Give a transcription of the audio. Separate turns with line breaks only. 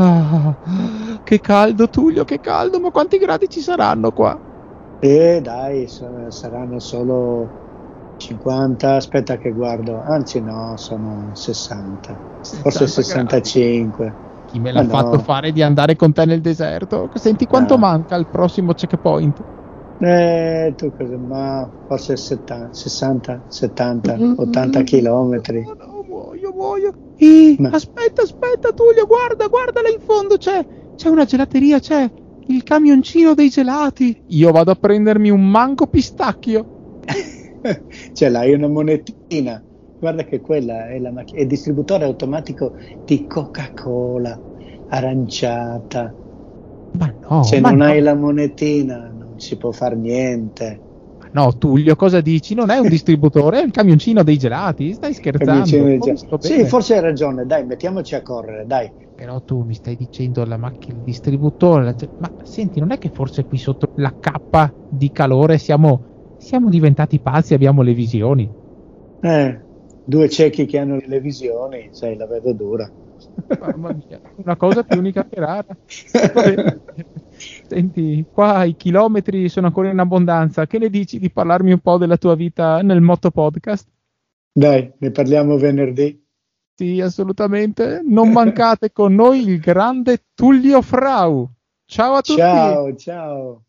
Ah, che caldo, Tullio, che caldo, ma quanti gradi ci saranno qua?
Eh, dai, saranno solo 50, aspetta che guardo, anzi no, sono 60, forse 65.
Gradi. Chi me l'ha ma fatto no. fare di andare con te nel deserto? Senti quanto ah. manca al prossimo checkpoint?
Eh, tu cosa, ma forse 70, 60, 70, 80 chilometri.
No, no, muoio. E, ma... Aspetta, aspetta, Tullio, guarda, guarda là in fondo, c'è, c'è una gelateria, c'è il camioncino dei gelati. Io vado a prendermi un mango pistacchio.
Ce l'hai una monetina. Guarda che quella è, la macch- è il distributore automatico di Coca-Cola aranciata.
Ma no,
se non
no.
hai la monetina non si può fare niente.
No, Tullio, cosa dici? Non è un distributore, è il camioncino dei gelati. Stai scherzando?
Dei sì, forse hai ragione. Dai, mettiamoci a correre, dai.
Però tu mi stai dicendo la macchina, il distributore. La... Ma senti, non è che forse qui sotto la cappa di calore siamo, siamo diventati pazzi e abbiamo le visioni?
Eh, due ciechi che hanno le visioni, sai, la vedo dura.
Mamma mia, una cosa più unica che rara. Senti, qua i chilometri sono ancora in abbondanza. Che ne dici di parlarmi un po' della tua vita nel Moto Podcast?
Dai, ne parliamo venerdì.
Sì, assolutamente. Non mancate con noi il grande Tullio Frau. Ciao a tutti.
Ciao, ciao.